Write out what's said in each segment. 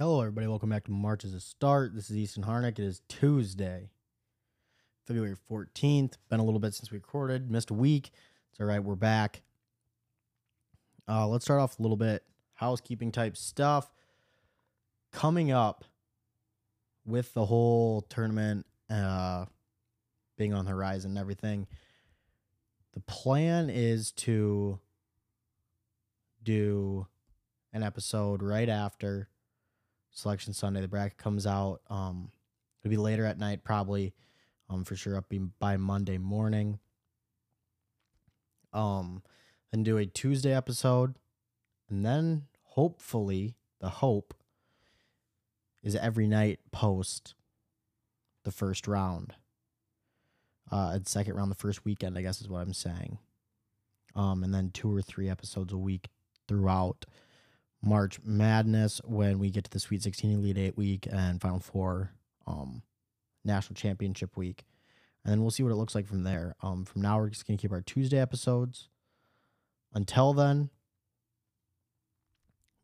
Hello, everybody. Welcome back to March as a Start. This is Easton Harnack. It is Tuesday, February 14th. Been a little bit since we recorded, missed a week. It's all right. We're back. Uh, let's start off a little bit housekeeping type stuff. Coming up with the whole tournament uh, being on the horizon and everything, the plan is to do an episode right after Selection Sunday. The bracket comes out. Um, it'll be later at night, probably. Um, for sure, up by Monday morning. Um, then do a Tuesday episode, and then hopefully the hope is every night post the first round. Uh, second round, the first weekend, I guess is what I'm saying. Um, and then two or three episodes a week throughout March Madness when we get to the Sweet 16 Elite 8 week and Final Four um, National Championship week. And then we'll see what it looks like from there. Um, from now, we're just going to keep our Tuesday episodes until then.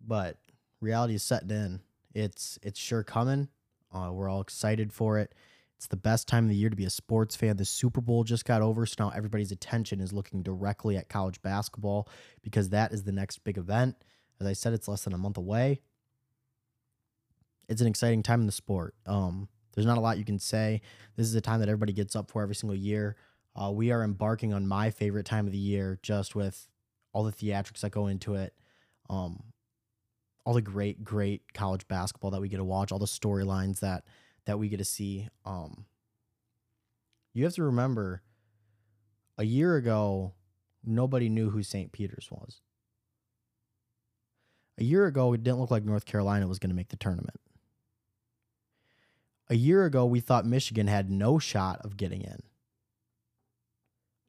But reality is setting in. It's it's sure coming. Uh, we're all excited for it. It's the best time of the year to be a sports fan. The Super Bowl just got over, so now everybody's attention is looking directly at college basketball because that is the next big event. As I said, it's less than a month away. It's an exciting time in the sport. Um, there's not a lot you can say. This is a time that everybody gets up for every single year. Uh, we are embarking on my favorite time of the year, just with all the theatrics that go into it, um, all the great, great college basketball that we get to watch, all the storylines that that we get to see. Um, you have to remember, a year ago, nobody knew who St. Peter's was. A year ago, it didn't look like North Carolina was going to make the tournament. A year ago, we thought Michigan had no shot of getting in.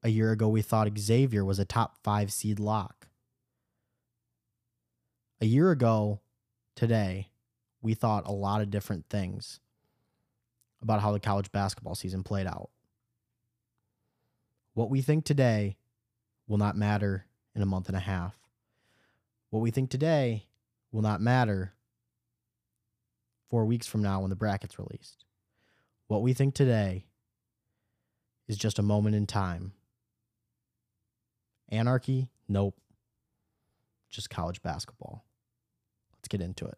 A year ago, we thought Xavier was a top five seed lock. A year ago, today, we thought a lot of different things about how the college basketball season played out. What we think today will not matter in a month and a half. What we think today will not matter four weeks from now when the bracket's released. What we think today is just a moment in time. Anarchy? Nope. Just college basketball. Let's get into it.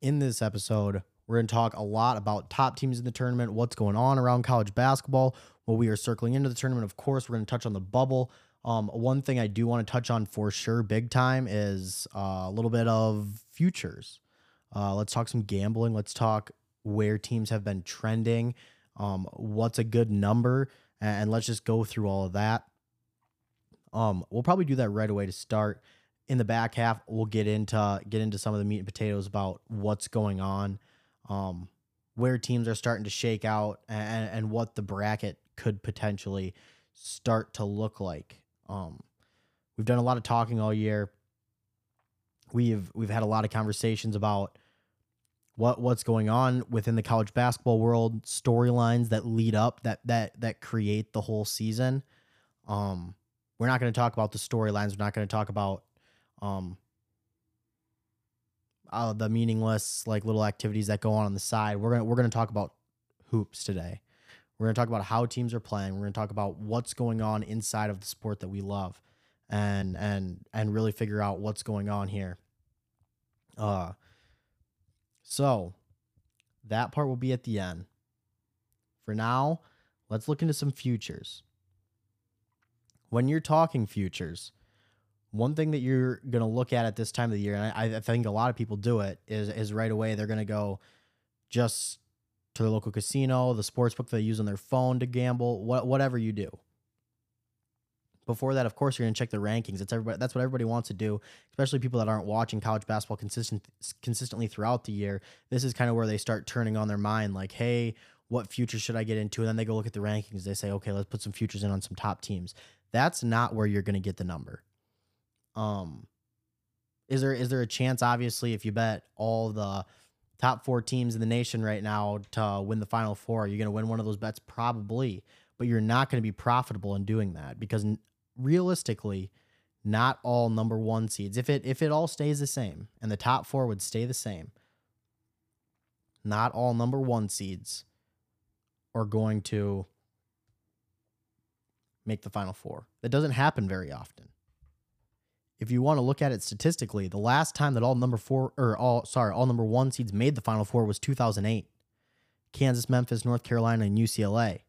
In this episode, we're going to talk a lot about top teams in the tournament, what's going on around college basketball, what we are circling into the tournament. Of course, we're going to touch on the bubble. Um, one thing I do want to touch on for sure, big time, is uh, a little bit of futures. Uh, let's talk some gambling. Let's talk where teams have been trending. Um, what's a good number, and, let's just go through all of that. Um, we'll probably do that right away to start. In the back half, we'll get into get into some of the meat and potatoes about what's going on, um, where teams are starting to shake out, and, and what the bracket could potentially start to look like. Um, we've done a lot of talking all year. We've we've had a lot of conversations about what what's going on within the college basketball world, storylines that lead up that that that create the whole season. Um, we're not going to talk about the storylines. We're not going to talk about um, uh, the meaningless like little activities that go on on the side. We're gonna we're gonna talk about hoops today. We're going to talk about how teams are playing. We're going to talk about what's going on inside of the sport that we love and and and really figure out what's going on here. Uh so that part will be at the end. For now, let's look into some futures. When you're talking futures, one thing that you're going to look at at this time of the year, and I, I think a lot of people do it, is is right away they're going to go just to the local casino, the sports book they use on their phone to gamble, what, whatever you do. Before that, of course, you're going to check the rankings. It's everybody. That's what everybody wants to do, especially people that aren't watching college basketball consistent consistently throughout the year. This is kind of where they start turning on their mind, like, "Hey, what futures should I get into?" And then they go look at the rankings. They say, "Okay, let's put some futures in on some top teams." That's not where you're going to get the number. Um, is there is there a chance? Obviously, if you bet all the top four teams in the nation right now to win the final four. You're going to win one of those bets? Probably. But you're not going to be profitable in doing that because realistically, not all number one seeds. If it if it all stays the same and the top four would stay the same, not all number one seeds are going to make the final four. That doesn't happen very often. If you want to look at it statistically, the last time that all number four or all sorry, all number one seeds made the final four was 2008. Kansas, Memphis, North Carolina, and UCLA. It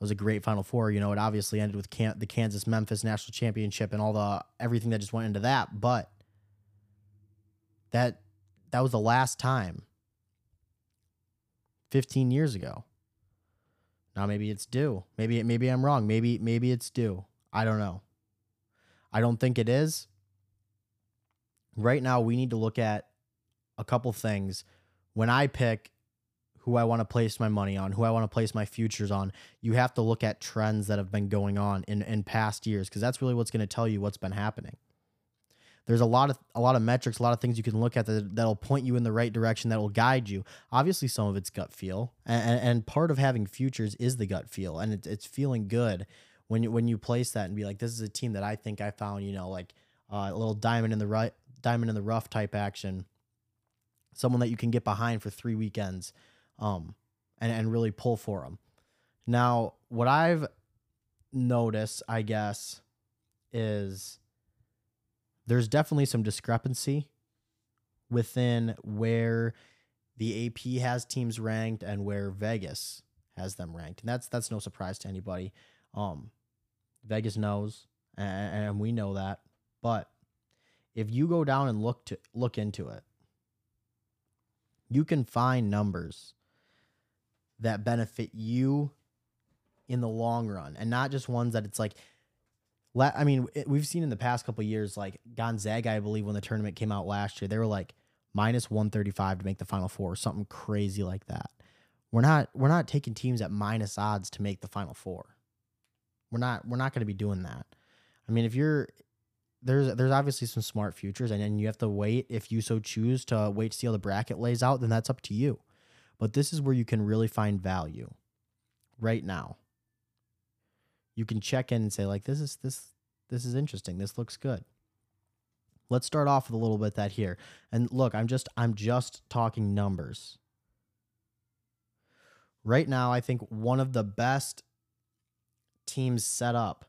was a great Final Four. You know, it obviously ended with Can- the Kansas Memphis National Championship and all the everything that just went into that. But that that was the last time 15 years ago. Now maybe it's due. Maybe maybe I'm wrong. Maybe maybe it's due. I don't know. I don't think it is. Right now we need to look at a couple things. When I pick who I want to place my money on, who I want to place my futures on, you have to look at trends that have been going on in, in past years because that's really what's going to tell you what's been happening there's a lot of a lot of metrics, a lot of things you can look at that that'll point you in the right direction, that will guide you. Obviously, some of it's gut feel, and, and part of having futures is the gut feel, and it's feeling good when you when you place that and be like, this is a team that I think I found, you know, like uh, a little diamond in the right diamond in the rough type action, someone that you can get behind for three weekends, um, and and really pull for them. Now, what I've noticed, I guess, is there's definitely some discrepancy within where the AP has teams ranked and where Vegas has them ranked. And that's that's no surprise to anybody. Um Vegas knows and, and we know that. But if you go down and look to look into it, you can find numbers that benefit you in the long run and not just ones that it's like I mean, we've seen in the past couple years, like Gonzaga, I believe, when the tournament came out last year, they were like minus one thirty five to make the final four, or something crazy like that. We're not we're not taking teams at minus odds to make the final four. We're not we're not going to be doing that. I mean, if you're there's there's obviously some smart futures, and then you have to wait if you so choose to wait to see how the bracket lays out. Then that's up to you. But this is where you can really find value right now you can check in and say like this is this this is interesting. This looks good. Let's start off with a little bit that here. And look, I'm just I'm just talking numbers. Right now, I think one of the best teams set up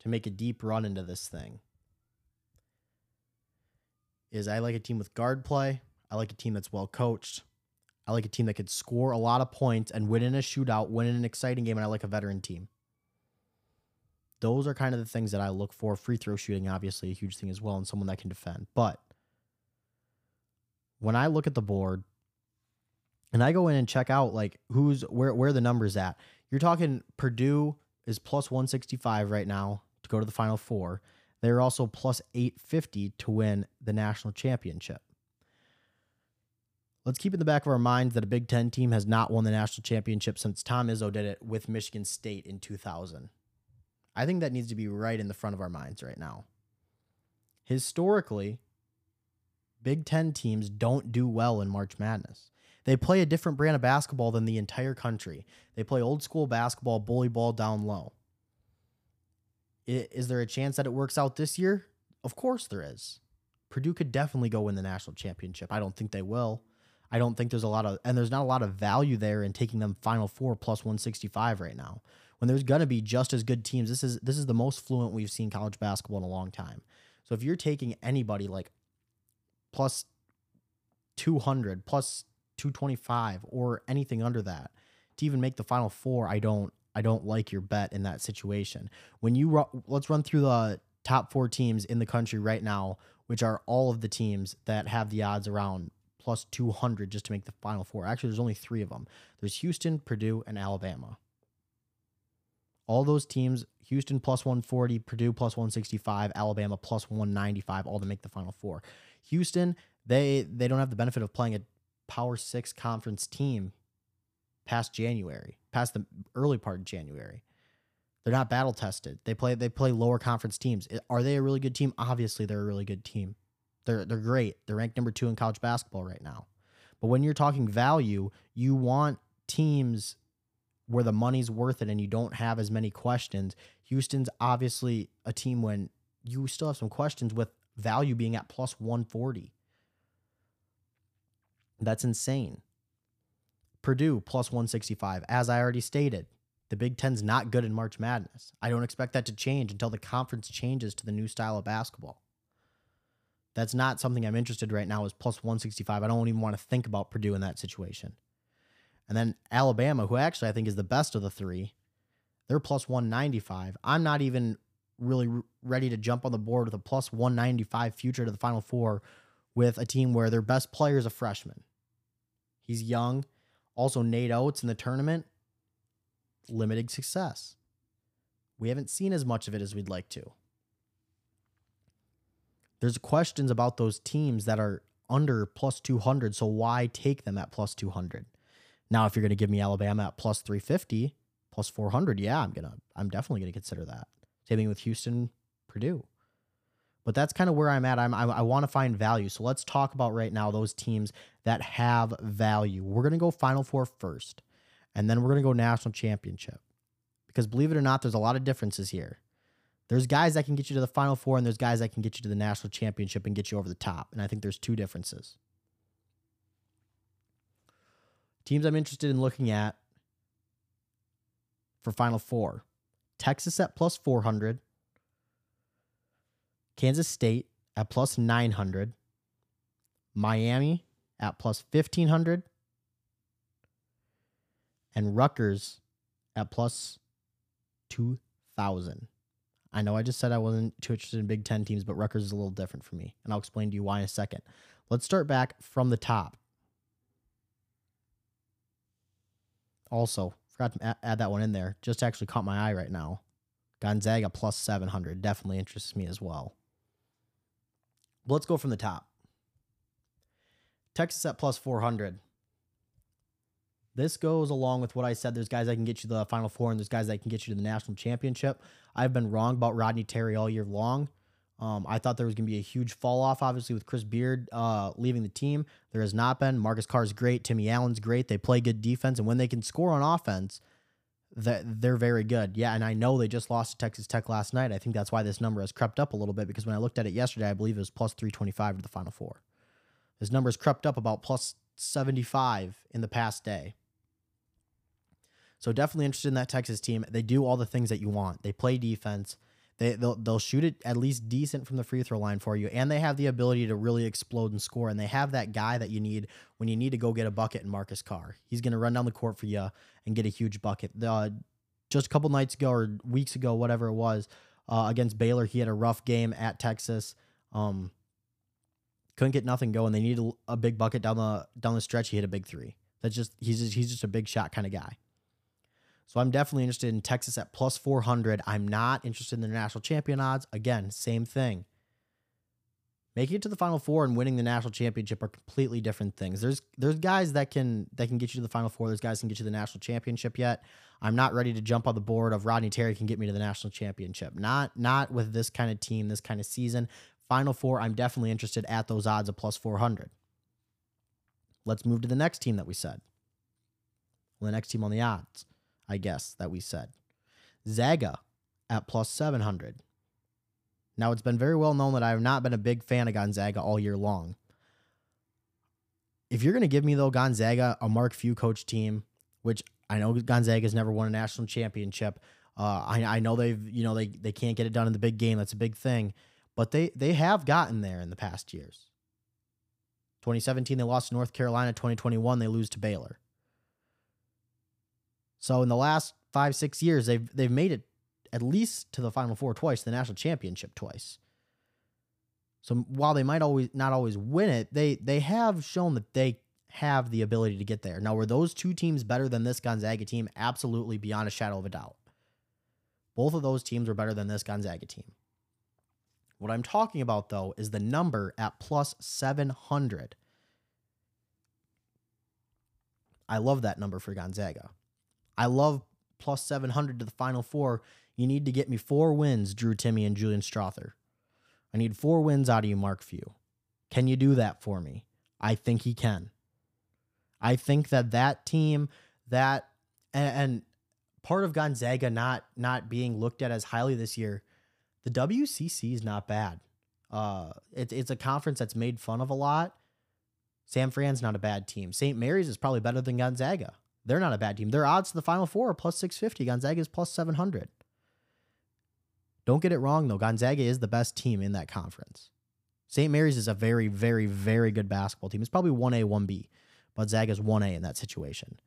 to make a deep run into this thing is I like a team with guard play. I like a team that's well coached. I like a team that could score a lot of points and win in a shootout, win in an exciting game, and I like a veteran team. Those are kind of the things that I look for. Free throw shooting, obviously, a huge thing as well, and someone that can defend. But when I look at the board and I go in and check out like who's where where the numbers at, you're talking Purdue is plus 165 right now to go to the final four. They're also plus 850 to win the national championship. Let's keep in the back of our minds that a Big Ten team has not won the national championship since Tom Izzo did it with Michigan State in 2000. I think that needs to be right in the front of our minds right now. Historically, Big Ten teams don't do well in March Madness. They play a different brand of basketball than the entire country. They play old school basketball, bully ball down low. Is there a chance that it works out this year? Of course there is. Purdue could definitely go win the national championship. I don't think they will. I don't think there's a lot of, and there's not a lot of value there in taking them Final Four plus 165 right now. When there's gonna be just as good teams, this is this is the most fluent we've seen college basketball in a long time. So if you're taking anybody like plus 200, plus 225, or anything under that to even make the Final Four, I don't I don't like your bet in that situation. When you let's run through the top four teams in the country right now, which are all of the teams that have the odds around plus 200 just to make the final four. Actually, there's only three of them there's Houston, Purdue, and Alabama. All those teams, Houston plus 140, Purdue plus 165, Alabama plus 195, all to make the final four. Houston, they they don't have the benefit of playing a Power Six conference team past January, past the early part of January. They're not battle tested. They play they play lower conference teams. Are they a really good team? Obviously, they're a really good team. They're they're great. They're ranked number two in college basketball right now. But when you're talking value, you want teams where the money's worth it and you don't have as many questions. Houston's obviously a team when you still have some questions with value being at plus 140. That's insane. Purdue plus 165. As I already stated, the Big Ten's not good in March Madness. I don't expect that to change until the conference changes to the new style of basketball. That's not something I'm interested right now is plus 165. I don't even want to think about Purdue in that situation. And then Alabama, who actually I think is the best of the three, they're plus 195. I'm not even really ready to jump on the board with a plus 195 future to the Final Four with a team where their best player is a freshman. He's young. Also, Nate Oats in the tournament, limited success. We haven't seen as much of it as we'd like to. There's questions about those teams that are under plus 200, so why take them at plus 200? Now, if you're going to give me Alabama at plus 350, plus 400, yeah, I'm going to I'm definitely going to consider that. Same thing with Houston, Purdue. But that's kind of where I'm at. I'm, I, I want to find value. So let's talk about right now those teams that have value. We're going to go Final Four first, and then we're going to go National Championship. Because believe it or not, there's a lot of differences here. There's guys that can get you to the Final Four, and there's guys that can get you to the National Championship and get you over the top. And I think there's two differences. Teams I'm interested in looking at for Final Four Texas at plus 400, Kansas State at plus 900, Miami at plus 1500, and Rutgers at plus 2000. I know I just said I wasn't too interested in Big Ten teams, but Rutgers is a little different for me, and I'll explain to you why in a second. Let's start back from the top. Also, forgot to add that one in there. Just actually caught my eye right now. Gonzaga plus 700 definitely interests me as well. But let's go from the top. Texas at plus 400. This goes along with what I said. There's guys that can get you to the Final Four, and there's guys that can get you to the national championship. I've been wrong about Rodney Terry all year long. Um, I thought there was going to be a huge fall off, obviously, with Chris Beard uh, leaving the team. There has not been. Marcus Carr is great. Timmy Allen's great. They play good defense, and when they can score on offense, that they're very good. Yeah, and I know they just lost to Texas Tech last night. I think that's why this number has crept up a little bit because when I looked at it yesterday, I believe it was plus 325 to the final four. This number has crept up about plus 75 in the past day. So definitely interested in that Texas team. They do all the things that you want. They play defense. They they'll, they'll shoot it at least decent from the free throw line for you, and they have the ability to really explode and score. And they have that guy that you need when you need to go get a bucket in Marcus Carr. He's going to run down the court for you and get a huge bucket. Uh, just a couple nights ago or weeks ago, whatever it was, uh, against Baylor, he had a rough game at Texas. Um, couldn't get nothing going. They needed a big bucket down the down the stretch. He hit a big three. That's just he's just, he's just a big shot kind of guy. So I'm definitely interested in Texas at plus 400. I'm not interested in the national champion odds. Again, same thing. Making it to the final four and winning the national championship are completely different things. There's there's guys that can that can get you to the final four. There's guys can get you the national championship yet. I'm not ready to jump on the board of Rodney Terry can get me to the national championship. Not not with this kind of team, this kind of season. Final four, I'm definitely interested at those odds of plus 400. Let's move to the next team that we said. Well, the next team on the odds. I guess, that we said. Zaga at plus 700. Now, it's been very well known that I have not been a big fan of Gonzaga all year long. If you're going to give me, though, Gonzaga, a Mark Few coach team, which I know Gonzaga's never won a national championship. Uh, I, I know they've, you know, they, they can't get it done in the big game. That's a big thing. But they, they have gotten there in the past years. 2017, they lost to North Carolina. 2021, they lose to Baylor. So in the last five, six years, they've they've made it at least to the Final Four twice, the national championship twice. So while they might always not always win it, they they have shown that they have the ability to get there. Now, were those two teams better than this Gonzaga team? Absolutely, beyond a shadow of a doubt. Both of those teams were better than this Gonzaga team. What I'm talking about, though, is the number at plus 700. I love that number for Gonzaga. I love plus 700 to the final four. You need to get me four wins, Drew Timme and Julian Strawther. I need four wins out of you, Mark Few. Can you do that for me? I think he can. I think that that team, that, and, and part of Gonzaga not not being looked at as highly this year, the WCC is not bad. Uh, it's it's a conference that's made fun of a lot. San Fran's not a bad team. St. Mary's is probably better than Gonzaga. They're not a bad team. Their odds to the Final Four are plus 650. Gonzaga is plus 700. Don't get it wrong, though. Gonzaga is the best team in that conference. St. Mary's is a very, very, very good basketball team. It's probably 1A, 1B, but Zaga's 1A in that situation.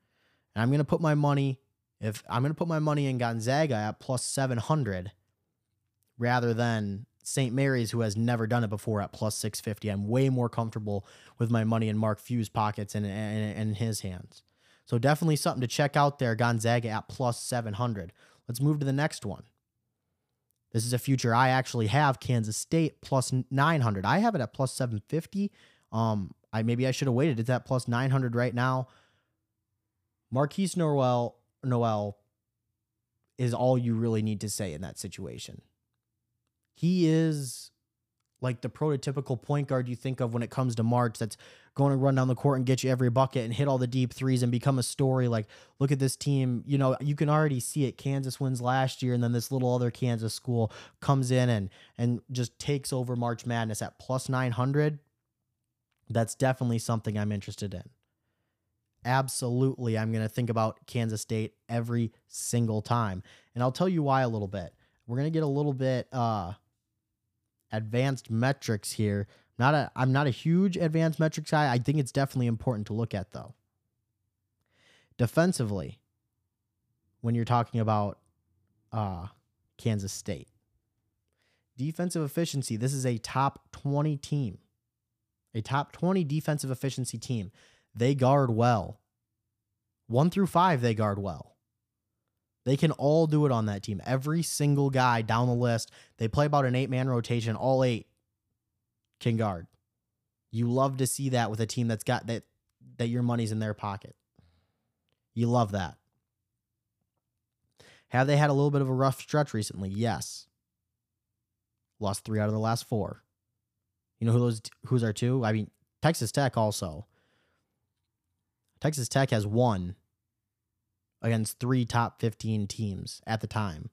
And I'm going to put my money, if I'm going to put my money in Gonzaga at plus 700 rather than St. Mary's, who has never done it before, at plus 650. I'm way more comfortable with my money in Mark Few's pockets and, and his hands. So definitely something to check out there. Gonzaga at plus 700. Let's move to the next one. This is a future I actually have Kansas State plus 900. I have it at plus 750. Um, I maybe I should have waited. It's at plus 900 right now. Markquis Noel Nowell is all you really need to say in that situation. He is like the prototypical point guard you think of when it comes to March that's going to run down the court and get you every bucket and hit all the deep threes and become a story. Like, look at this team. You know, you can already see it. Kansas wins last year, and then this little other Kansas school comes in and and just takes over March Madness at plus 900. That's definitely something I'm interested in. Absolutely, I'm going to think about Kansas State every single time. And I'll tell you why a little bit. We're going to get a little bit uh advanced metrics here. Not a I'm not a huge advanced metrics guy. I think it's definitely important to look at though. Defensively, when you're talking about uh, Kansas State. Defensive efficiency, this is a top 20 team. A top 20 defensive efficiency team. They guard well. 1 through 5 they guard well. They can all do it on that team. Every single guy down the list, they play about an eight man rotation. All eight can guard. You love to see that with a team that's got that that your money's in their pocket. You love that. Have they had a little bit of a rough stretch recently? Yes. Lost three out of the last four. You know who those who's our two? I mean, Texas Tech also. Texas Tech has one against three top 15 teams at the time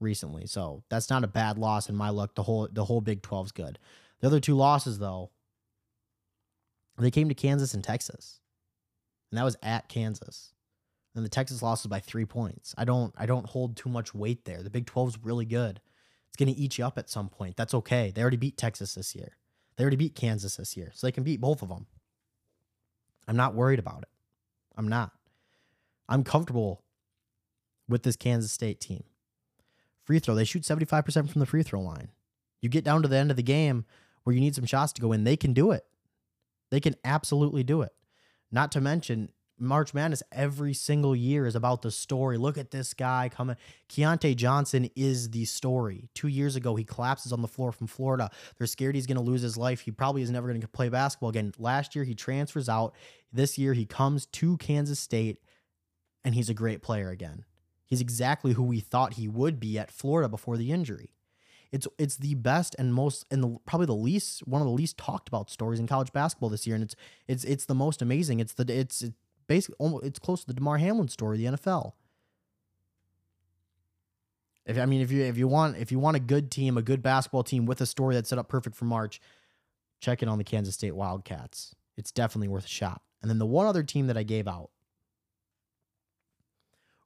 recently. So that's not a bad loss in my look. The whole the whole Big 12's good. The other two losses though, they came to Kansas and Texas. And that was at Kansas. And the Texas losses by 3 points. I don't I don't hold too much weight there. The Big 12's really good. It's going to eat you up at some point. That's okay. They already beat Texas this year. They already beat Kansas this year. So they can beat both of them. I'm not worried about it. I'm not. I'm comfortable with this Kansas State team. Free throw, they shoot 75% from the free throw line. You get down to the end of the game where you need some shots to go in, they can do it. They can absolutely do it. Not to mention, March Madness every single year is about the story. Look at this guy coming. Keyontae Johnson is the story. Two years ago, he collapses on the floor from Florida. They're scared he's going to lose his life. He probably is never going to play basketball again. Last year, he transfers out. This year, he comes to Kansas State and he's a great player again. He's exactly who we thought he would be at Florida before the injury. It's it's the best and most and the, probably the least one of the least talked about stories in college basketball this year, and it's it's it's the most amazing. It's the it's, basically almost it's close to the Damar Hamlin story, the NFL. If I mean, if you if you want if you want a good team, a good basketball team with a story that's set up perfect for March, check it on the Kansas State Wildcats. It's definitely worth a shot. And then the one other team that I gave out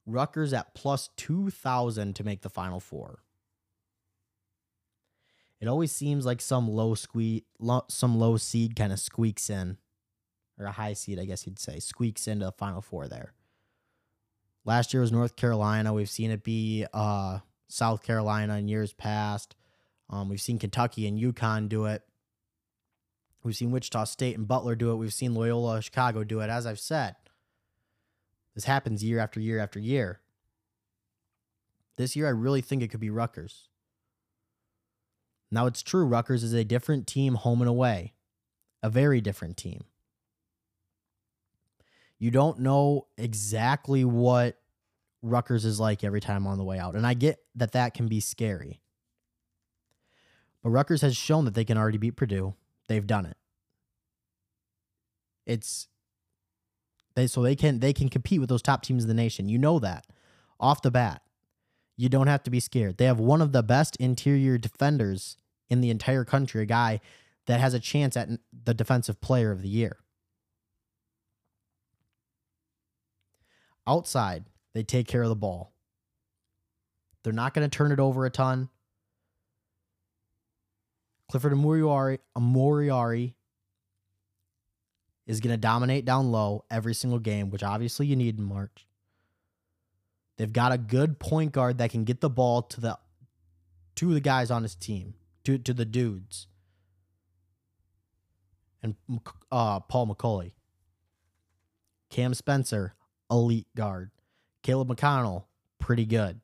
Rutgers at plus 2,000 to make the final four. It always seems like some low squeak, some low seed kind of squeaks in, or a high seed, I guess you'd say, squeaks into the final four there. Last year was North Carolina. We've seen it be uh, South Carolina in years past. Um, we've seen Kentucky and UConn do it. We've seen Wichita State and Butler do it. We've seen Loyola Chicago do it. As I've said, this happens year after year after year. This year, I really think it could be Rutgers. Now, it's true, Rutgers is a different team home and away, a very different team. You don't know exactly what Rutgers is like every time on the way out. And I get that that can be scary. But Rutgers has shown that they can already beat Purdue. They've done it. It's they so they can they can compete with those top teams in the nation. You know that. off the bat. You don't have to be scared. They have one of the best interior defenders in the entire country, a guy that has a chance at the defensive player of the year. Outside, they take care of the ball. They're not going to turn it over a ton. Clifford Omoruyi, Omoruyi is going to dominate down low every single game, which obviously you need in March. They've got a good point guard that can get the ball to the to the guys on his team, to to the dudes. And uh, Paul Mulcahy. Cam Spencer, elite guard. Caleb McConnell, pretty good.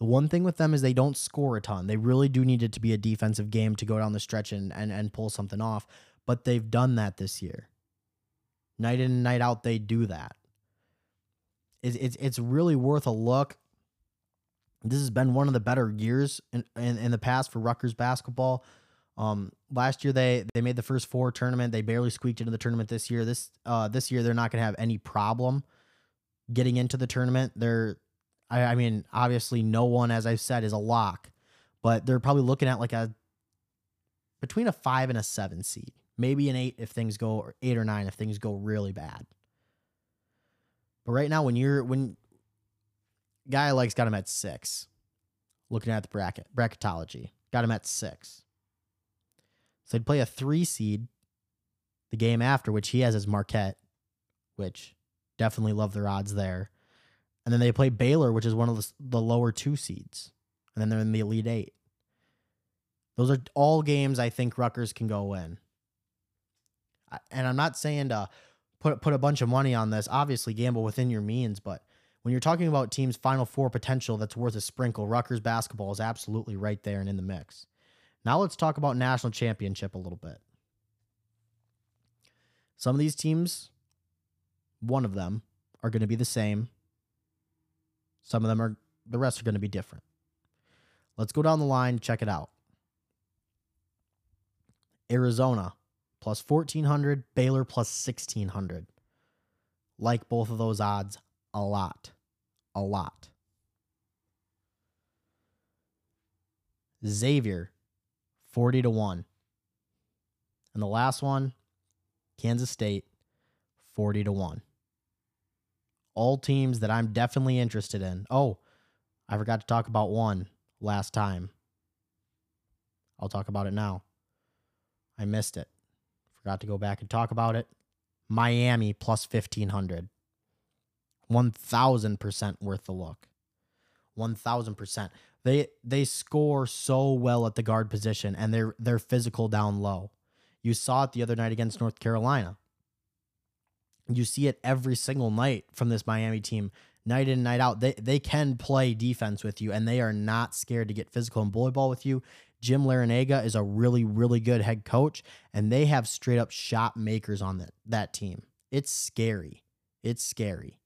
The one thing with them is they don't score a ton. They really do need it to be a defensive game to go down the stretch and, and, and pull something off. But they've done that this year. Night in and night out, they do that. It's, it's, it's really worth a look. This has been one of the better years in, in, in the past for Rutgers basketball. Um, last year they they made the first four tournament. They barely squeaked into the tournament this year. This uh this year they're not gonna have any problem getting into the tournament. They're I, I mean, obviously, no one, as I've said, is a lock, but they're probably looking at like a between a five and a seven seed, maybe an eight if things go, or eight or nine if things go really bad. But right now, when you're when guy likes got him at six, looking at the bracket bracketology, got him at six. So they'd play a three seed the game after, which he has as Marquette, which definitely love their odds there. And then they play Baylor, which is one of the, the lower two seeds. And then they're in the Elite Eight. Those are all games I think Rutgers can go win. And I'm not saying to put put a bunch of money on this. Obviously, gamble within your means, but when you're talking about teams' Final Four potential that's worth a sprinkle, Rutgers basketball is absolutely right there and in the mix. Now let's talk about national championship a little bit. Some of these teams, one of them, are going to be the same. Some of them are, the rest are going to be different. Let's go down the line, check it out. Arizona plus 1400, Baylor plus 1600. Like both of those odds a lot. A lot. Xavier 40 to 1. And the last one, Kansas State 40 to 1 all teams that I'm definitely interested in. Oh, I forgot to talk about one last time. I'll talk about it now. I missed it. Forgot to go back and talk about it. Miami plus 1500. 1000% worth the look. 1000%. They they score so well at the guard position and they're they're physical down low. You saw it the other night against North Carolina. You see it every single night from this Miami team, night in, night out. They they can play defense with you, and they are not scared to get physical and bully ball with you. Jim Larrañaga is a really, really good head coach, and they have straight up shot makers on that, that team. It's scary. It's scary.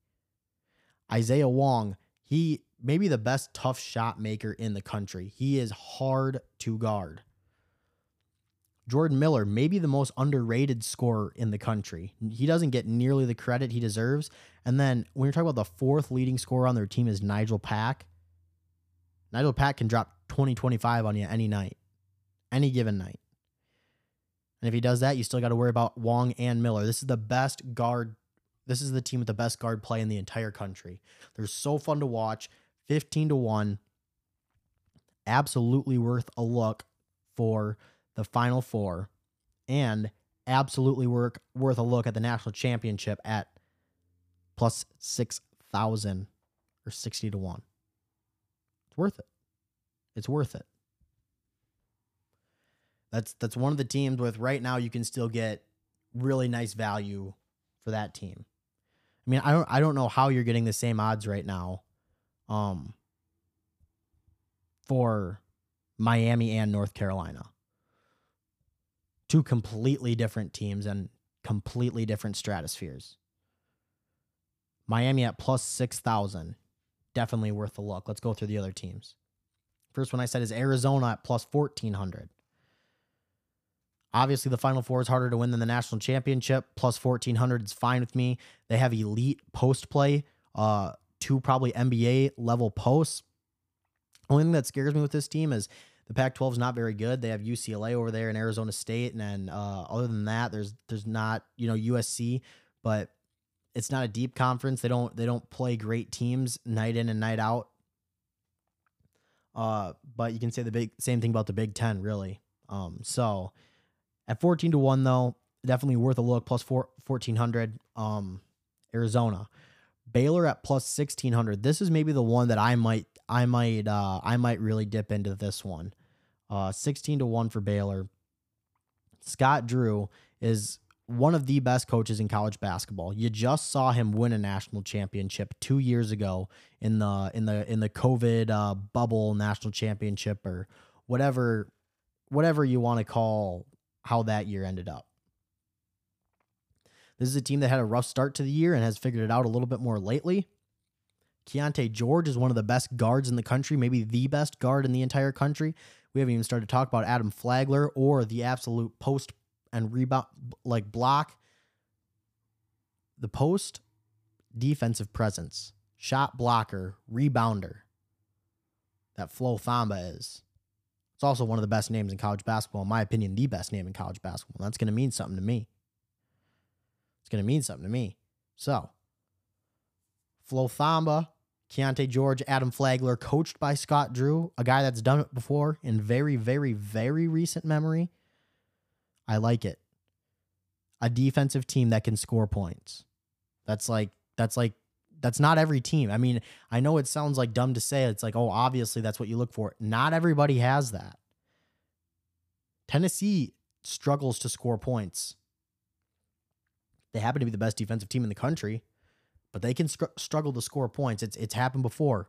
Isaiah Wong, he may be the best tough shot maker in the country. He is hard to guard. Jordan Miller, maybe the most underrated scorer in the country. He doesn't get nearly the credit he deserves. And then when you're talking about the fourth leading scorer on their team is Nigel Pack. Nigel Pack can drop 20, 25 on you any night, any given night. And if he does that, you still got to worry about Wong and Miller. This is the best guard. This is the team with the best guard play in the entire country. They're so fun to watch. 15 to 1. Absolutely worth a look for the Final Four, and absolutely work, worth a look at the national championship at plus 6,000 or 60 to 1. It's worth it. It's worth it. That's that's one of the teams with right now you can still get really nice value for that team. I mean, I don't I don't know how you're getting the same odds right now um for Miami and North Carolina two completely different teams and completely different stratospheres. Miami at plus 6,000. Definitely worth a look. Let's go through the other teams. First one I said is Arizona at plus 1,400. Obviously, the Final Four is harder to win than the national championship. Plus 1,400 is fine with me. They have elite post play, uh, two probably NBA level posts. Only thing that scares me with this team is the Pac-12 is not very good. They have UCLA over there and Arizona State, and then uh, other than that, there's there's not you know USC, but it's not a deep conference. They don't they don't play great teams night in and night out. Uh, but you can say the big same thing about the Big Ten, really. Um, so at 14 to 1, though, definitely worth a look, plus four, 1400. Um, Arizona. Baylor at plus 1600. This is maybe the one that I might I might uh I might really dip into this one. Uh 16 to 1 for Baylor. Scott Drew is one of the best coaches in college basketball. You just saw him win a national championship 2 years ago in the in the in the COVID uh, bubble national championship or whatever whatever you want to call how that year ended up. This is a team that had a rough start to the year and has figured it out a little bit more lately. Keyonte George is one of the best guards in the country, maybe the best guard in the entire country. We haven't even started to talk about Adam Flagler or the absolute post and rebound, like block, the post defensive presence, shot blocker, rebounder that Flo Thamba is. It's also one of the best names in college basketball, in my opinion, the best name in college basketball. That's going to mean something to me. It's going to mean something to me. So, Flo Thamba, Keyonte George, Adam Flagler, coached by Scott Drew, a guy that's done it before in very, very, very recent memory. I like it. A defensive team that can score points. That's like, that's like, that's not every team. I mean, I know it sounds like dumb to say. It's like, oh, obviously that's what you look for. Not everybody has that. Tennessee struggles to score points. They happen to be the best defensive team in the country, but they can struggle to score points. It's it's happened before.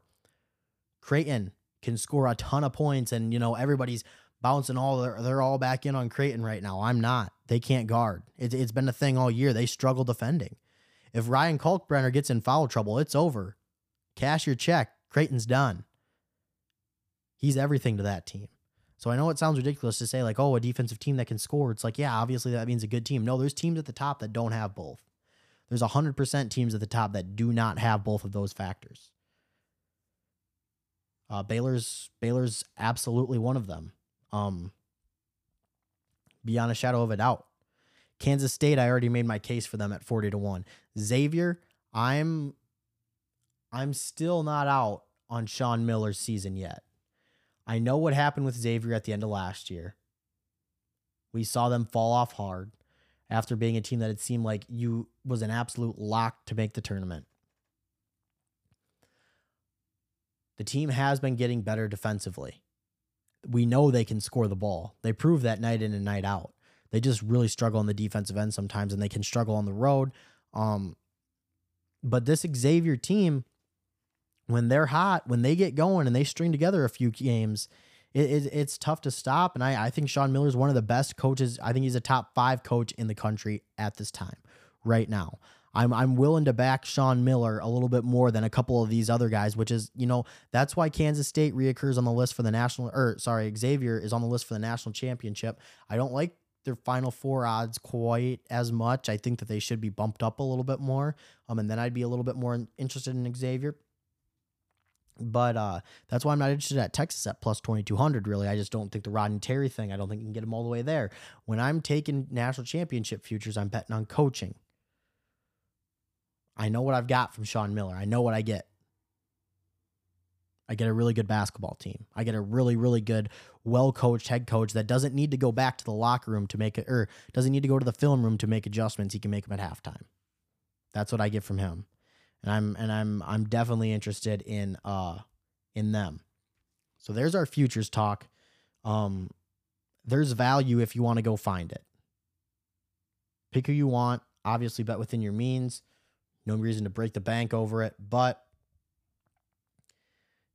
Creighton can score a ton of points, and you know everybody's bouncing all they're, all back in on Creighton right now. I'm not. They can't guard. It, it's been a thing all year. They struggle defending. If Ryan Kalkbrenner gets in foul trouble, it's over. Cash your check. Creighton's done. He's everything to that team. So I know it sounds ridiculous to say, like, oh, a defensive team that can score. It's like, yeah, obviously that means a good team. No, there's teams at the top that don't have both. There's 100% teams at the top that do not have both of those factors. Uh, Baylor's Baylor's absolutely one of them. Um, beyond a shadow of a doubt. Kansas State, I already made my case for them at 40 to 1. Xavier, I'm I'm still not out on Sean Miller's season yet. I know what happened with Xavier at the end of last year. We saw them fall off hard after being a team that it seemed like you was an absolute lock to make the tournament. The team has been getting better defensively. We know they can score the ball. They prove that night in and night out. They just really struggle on the defensive end sometimes, and they can struggle on the road. Um, but this Xavier team, when they're hot, when they get going and they string together a few games, it, it, it's tough to stop. And I, I think Sean Miller is one of the best coaches. I think he's a top five coach in the country at this time, right now. I'm I'm willing to back Sean Miller a little bit more than a couple of these other guys, which is you know that's why Kansas State reoccurs on the list for the national or sorry Xavier is on the list for the national championship. I don't like their final four odds quite as much. I think that they should be bumped up a little bit more. Um, and then I'd be a little bit more interested in Xavier. But uh, that's why I'm not interested at Texas at plus 2200, really. I just don't think the Rodney Terry thing, I don't think you can get them all the way there. When I'm taking national championship futures, I'm betting on coaching. I know what I've got from Sean Miller. I know what I get. I get a really good basketball team. I get a really, really good, well coached head coach that doesn't need to go back to the locker room to make it, or doesn't need to go to the film room to make adjustments. He can make them at halftime. That's what I get from him and I'm and I'm I'm definitely interested in uh in them. So there's our futures talk. Um there's value if you want to go find it. Pick who you want, obviously bet within your means. No reason to break the bank over it, but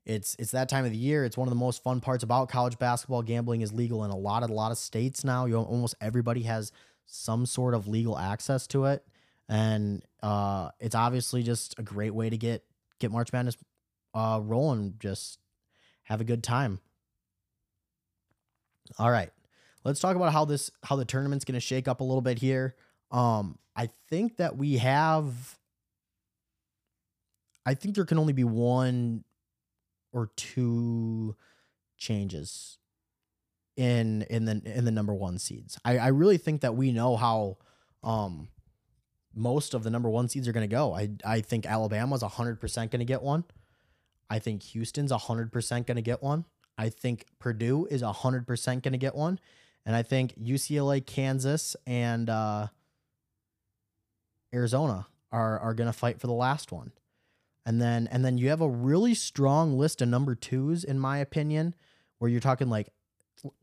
it's it's that time of the year. It's one of the most fun parts about college basketball. Gambling is legal in a lot of a lot of states now. You almost everybody has some sort of legal access to it and uh, it's obviously just a great way to get get March Madness uh, rolling. Just have a good time. All right, let's talk about how this how the tournament's going to shake up a little bit here. Um, I think that we have. I think there can only be one or two changes in in the in the number one seeds. I, I really think that we know how um most of the number one seeds are going to go. I I think Alabama's hundred percent going to get one. I think Houston's hundred percent going to get one. I think Purdue is hundred percent going to get one, and I think UCLA, Kansas, and uh, Arizona are are going to fight for the last one. And then and then you have a really strong list of number twos, in my opinion, where you're talking like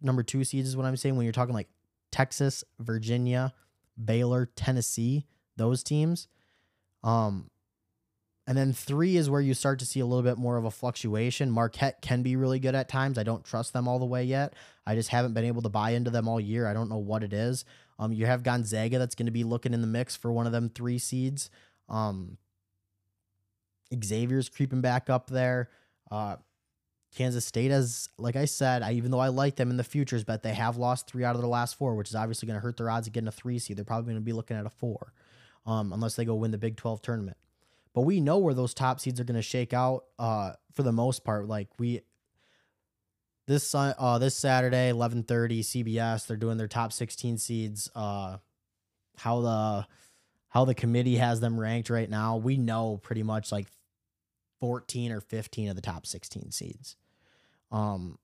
number two seeds is what I'm saying. When you're talking like Texas, Virginia, Baylor, Tennessee, those teams. Um, and then three is where you start to see a little bit more of a fluctuation. Marquette can be really good at times. I don't trust them all the way yet. I just haven't been able to buy into them all year. I don't know what it is. Um, you have Gonzaga that's going to be looking in the mix for one of them three seeds. Um, Xavier's creeping back up there. Uh, Kansas State has, like I said, I even though I like them in the futures, but they have lost three out of their last four, which is obviously going to hurt their odds of getting a three seed. They're probably going to be looking at a four, um, unless they go win the Big Twelve tournament. But we know where those top seeds are going to shake out uh, for the most part. Like we this uh, this Saturday, eleven thirty, CBS, they're doing their top sixteen seeds. Uh, how the how the committee has them ranked right now, we know pretty much like 14 or 15 of the top 16 seeds. Um,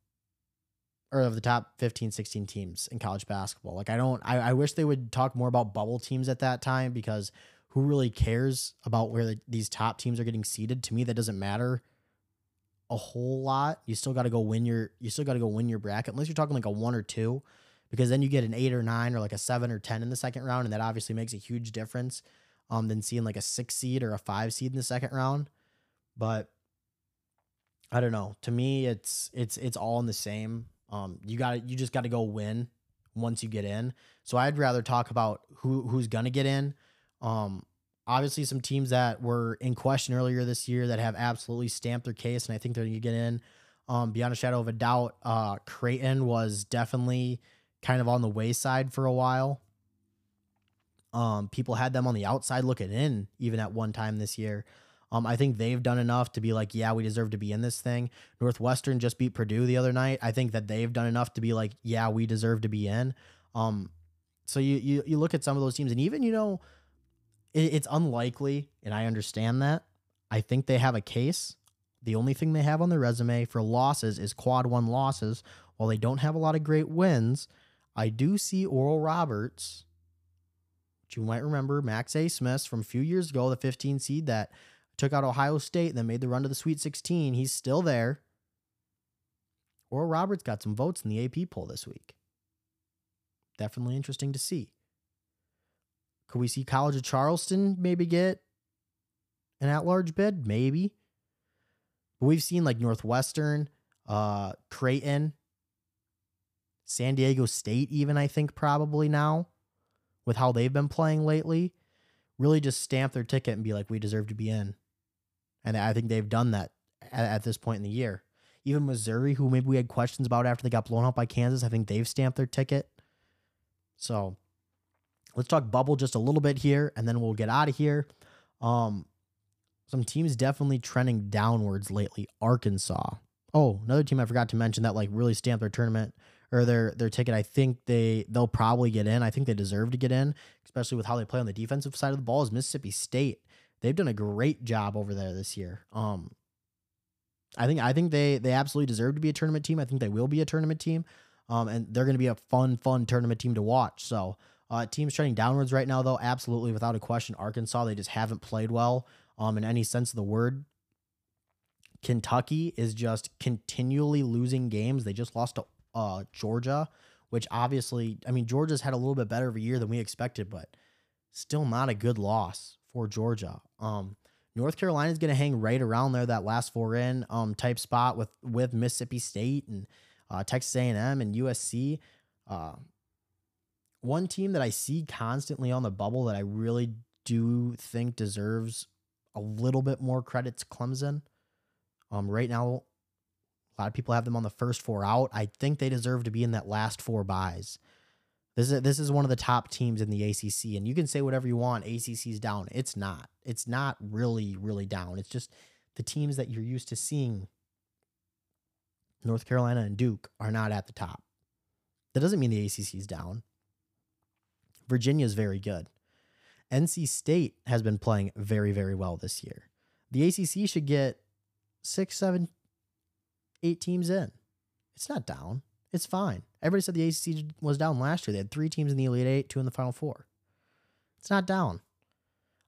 or of the top 15, 16 teams in college basketball. Like I don't I, I wish they would talk more about bubble teams at that time because who really cares about where the, these top teams are getting seeded? To me, that doesn't matter a whole lot. You still got to go win your you still got to go win your bracket unless you're talking like a one or two, because then you get an eight or nine or like a seven or ten in the second round, and that obviously makes a huge difference. Um, than seeing like a six seed or a five seed in the second round. But I don't know. To me, it's it's it's all in the same. Um, you got you just got to go win once you get in. So I'd rather talk about who who's gonna get in. Um, obviously some teams that were in question earlier this year that have absolutely stamped their case, and I think they're gonna get in. Um, beyond a shadow of a doubt, uh, Creighton was definitely kind of on the wayside for a while. Um, people had them on the outside looking in, even at one time this year. Um, I think they've done enough to be like, yeah, we deserve to be in this thing. Northwestern just beat Purdue the other night. I think that they've done enough to be like, yeah, we deserve to be in. Um, so you you you look at some of those teams, and even you know, it, it's unlikely, and I understand that. I think they have a case. The only thing they have on their resume for losses is quad one losses. While they don't have a lot of great wins, I do see Oral Roberts, which you might remember, Max Abmas from a few years ago, the 15 seed that took out Ohio State and then made the run to the Sweet 16. He's still there. Oral Roberts got some votes in the AP poll this week. Definitely interesting to see. Could we see College of Charleston maybe get an at large bid? Maybe. But we've seen like Northwestern, uh, Creighton, San Diego State, even, I think, probably now with how they've been playing lately, really just stamp their ticket and be like, we deserve to be in. And I think they've done that at, at, this point in the year. Even Missouri, who maybe we had questions about after they got blown out by Kansas, I think they've stamped their ticket. So let's talk bubble just a little bit here, and then we'll get out of here. Um, some teams definitely trending downwards lately. Arkansas. Oh, another team I forgot to mention that like really stamped their tournament or their their ticket. I think they they'll probably get in. I think they deserve to get in, especially with how they play on the defensive side of the ball. Is Mississippi State? They've done a great job over there this year. Um, I think I think they they absolutely deserve to be a tournament team. I think they will be a tournament team. Um, and they're going to be a fun, fun tournament team to watch. So, uh, teams trending downwards right now, though, absolutely without a question. Arkansas, they just haven't played well, um, in any sense of the word. Kentucky is just continually losing games. They just lost to uh, Georgia, which obviously, I mean, Georgia's had a little bit better of a year than we expected, but still not a good loss for Georgia. Um, North Carolina is going to hang right around there, that last four in um, type spot with with Mississippi State and uh, Texas A&M and USC. Uh, one team that I see constantly on the bubble that I really do think deserves a little bit more credit's Clemson. Um, right now, a lot of people have them on the first four out. I think they deserve to be in that last four byes. This is this is one of the top teams in the ACC, and you can say whatever you want. ACC's down. It's not. It's not really really down. It's just the teams that you're used to seeing, North Carolina and Duke, are not at the top. That doesn't mean the ACC is down. Virginia is very good. NC State has been playing very, very well this year. The ACC should get six, seven, eight teams in. It's not down. It's fine. Everybody said the ACC was down last year. They had three teams in the Elite Eight, two in the Final Four. It's not down.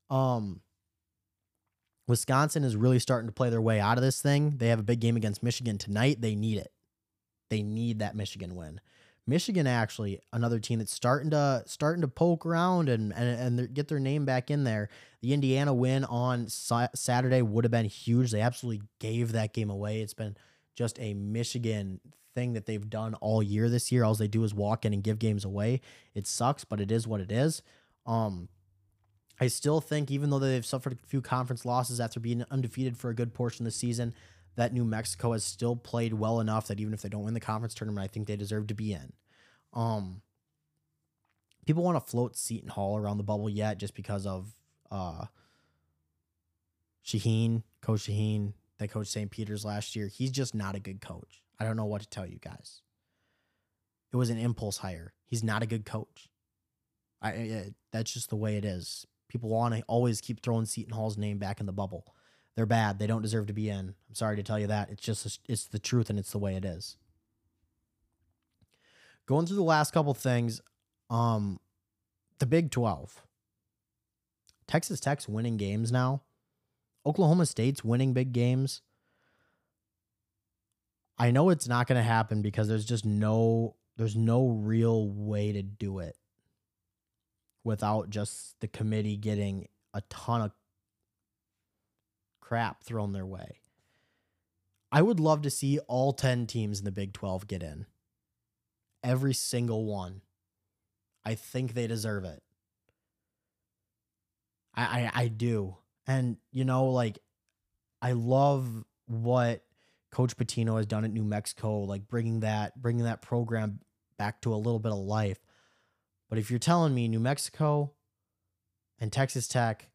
Um, Wisconsin is really starting to play their way out of this thing. They have a big game against Michigan tonight. They need it. They need that Michigan win. Michigan actually another team that's starting to starting to poke around and and, and get their name back in there. The Indiana win on Saturday would have been huge. They absolutely gave that game away. It's been just a Michigan thing that they've done all year this year. All they do is walk in and give games away. It sucks, but it is what it is. Um, I still think, even though they've suffered a few conference losses after being undefeated for a good portion of the season, that New Mexico has still played well enough that even if they don't win the conference tournament, I think they deserve to be in. Um, people want to float Seton Hall around the bubble yet just because of uh, Shaheen, Coach Shaheen, that coached St. Peter's last year. He's just not a good coach. I don't know what to tell you guys. It was an impulse hire. He's not a good coach. I, I that's just the way it is. People want to always keep throwing Seton Hall's name back in the bubble. They're bad. They don't deserve to be in. I'm sorry to tell you that. It's just it's the truth and it's the way it is. Going through the last couple things, um, the Big 12. Texas Tech's winning games now. Oklahoma State's winning big games. I know it's not going to happen because there's just no there's no real way to do it without just the committee getting a ton of crap thrown their way. I would love to see all 10 teams in the Big 12 get in. Every single one. I think they deserve it. I, I, I do. And, you know, like, I love what Coach Pitino has done at New Mexico, like bringing that bringing that program back to a little bit of life. But if you're telling me New Mexico and Texas Tech,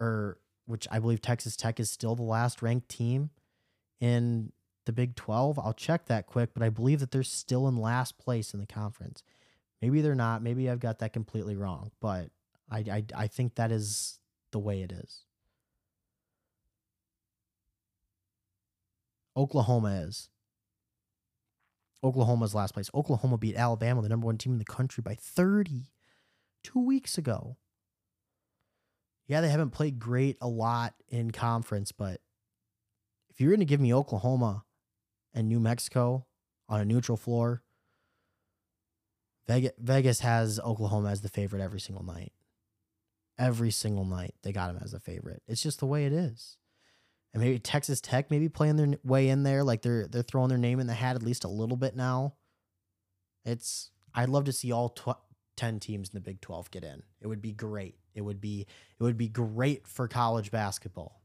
or which I believe Texas Tech is still the last ranked team in the Big 12, I'll check that quick, but I believe that they're still in last place in the conference. Maybe they're not. Maybe I've got that completely wrong, but I, I, I think that is the way it is. Oklahoma is. Oklahoma's last place. Oklahoma beat Alabama, the number one team in the country, by 30 two weeks ago. Yeah, they haven't played great a lot in conference, but if you're going to give me Oklahoma and New Mexico on a neutral floor, Vegas, has Oklahoma as the favorite every single night. Every single night, they got him as a favorite. It's just the way it is and maybe Texas Tech maybe playing their way in there, like they're they're throwing their name in the hat at least a little bit now. It's I'd love to see all tw- ten teams in the Big Twelve get in. It would be great. It would be it would be great for college basketball.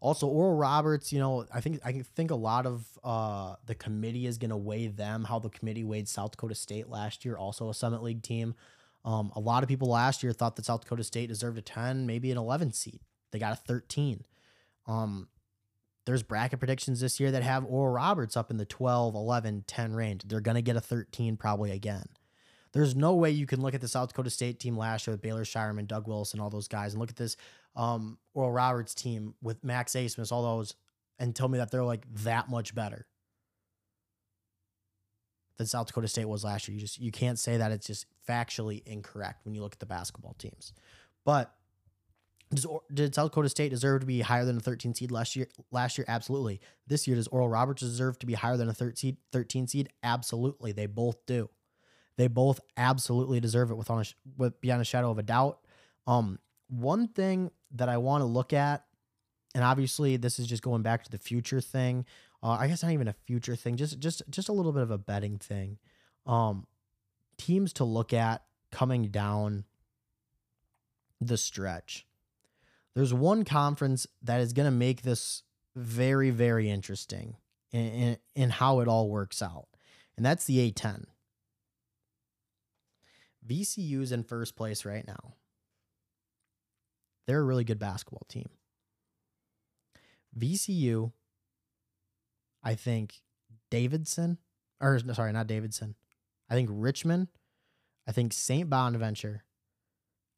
Also, Oral Roberts, you know, I think I think a lot of uh, the committee is going to weigh them how the committee weighed South Dakota State last year, also a Summit League team. Um, a lot of people last year thought that South Dakota State deserved a 10, maybe an 11 seed. They got a 13. Um, there's bracket predictions this year that have Oral Roberts up in the 12, 11, 10 range. They're going to get a 13 probably again. There's no way you can look at the South Dakota State team last year with Baylor Scheierman, Doug Wilson, all those guys, and look at this um, Oral Roberts team with Max Abmas, all those, and tell me that they're like that much better than South Dakota State was last year. You just you can't say that it's just factually incorrect when you look at the basketball teams. But does, did South Dakota State deserve to be higher than a 13 seed last year? Last year, absolutely. This year, does Oral Roberts deserve to be higher than a 13, 13 seed? Absolutely. They both do. They both absolutely deserve it without a, with beyond a shadow of a doubt. Um, one thing that I want to look at, and obviously this is just going back to the future thing. Uh, I guess not even a future thing, just just just a little bit of a betting thing. Um, teams to look at coming down the stretch there's one conference that is going to make this very, very interesting in, in, in, how it all works out, and that's the A10. VCU's in first place right now. They're a really good basketball team. VCU, I think Davidson, or sorry, not Davidson. I think Richmond. I think St. Bonaventure.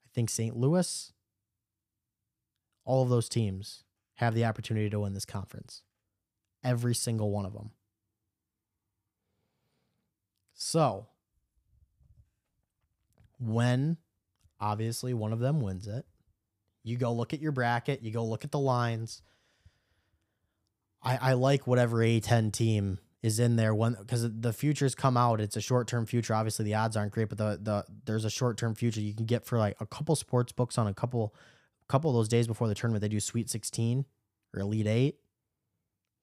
I think St. Louis. All of those teams have the opportunity to win this conference. Every single one of them. So, when obviously one of them wins it, you go look at your bracket, you go look at the lines. I, I like whatever A10 team is in there when because the futures come out. It's a short term future. Obviously, the odds aren't great, but the the there's a short term future you can get for like a couple sports books on a couple couple of those days before the tournament. They do Sweet 16 or Elite Eight.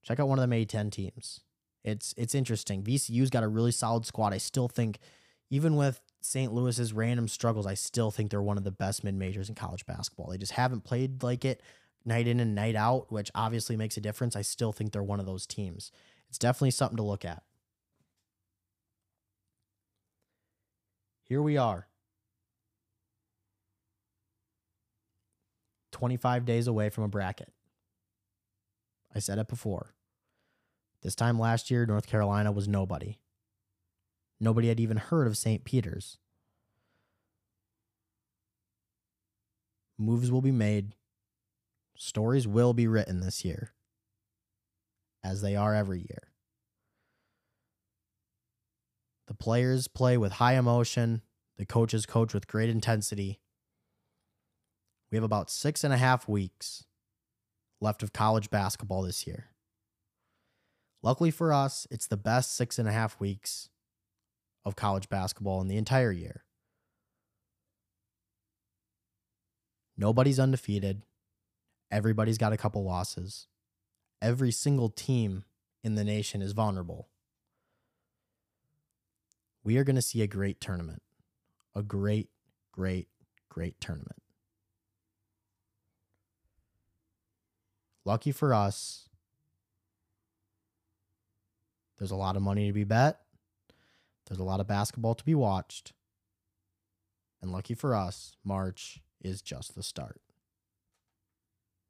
Check out one of them A10 teams. It's it's interesting. VCU's got a really solid squad. I still think, even with St. Louis's random struggles, I still think they're one of the best mid majors in college basketball. They just haven't played like it night in and night out, which obviously makes a difference. I still think they're one of those teams. It's definitely something to look at. Here we are. 25 days away from a bracket. I said it before. This time last year, North Carolina was nobody. Nobody had even heard of St. Peter's. Moves will be made. Stories will be written this year, as they are every year. The players play with high emotion, the coaches coach with great intensity. We have about six and a half weeks left of college basketball this year. Luckily for us, it's the best six and a half weeks of college basketball in the entire year. Nobody's undefeated. Everybody's got a couple losses. Every single team in the nation is vulnerable. We are going to see a great tournament. A great, great, great tournament. Lucky for us, there's a lot of money to be bet. There's a lot of basketball to be watched. And lucky for us, March is just the start.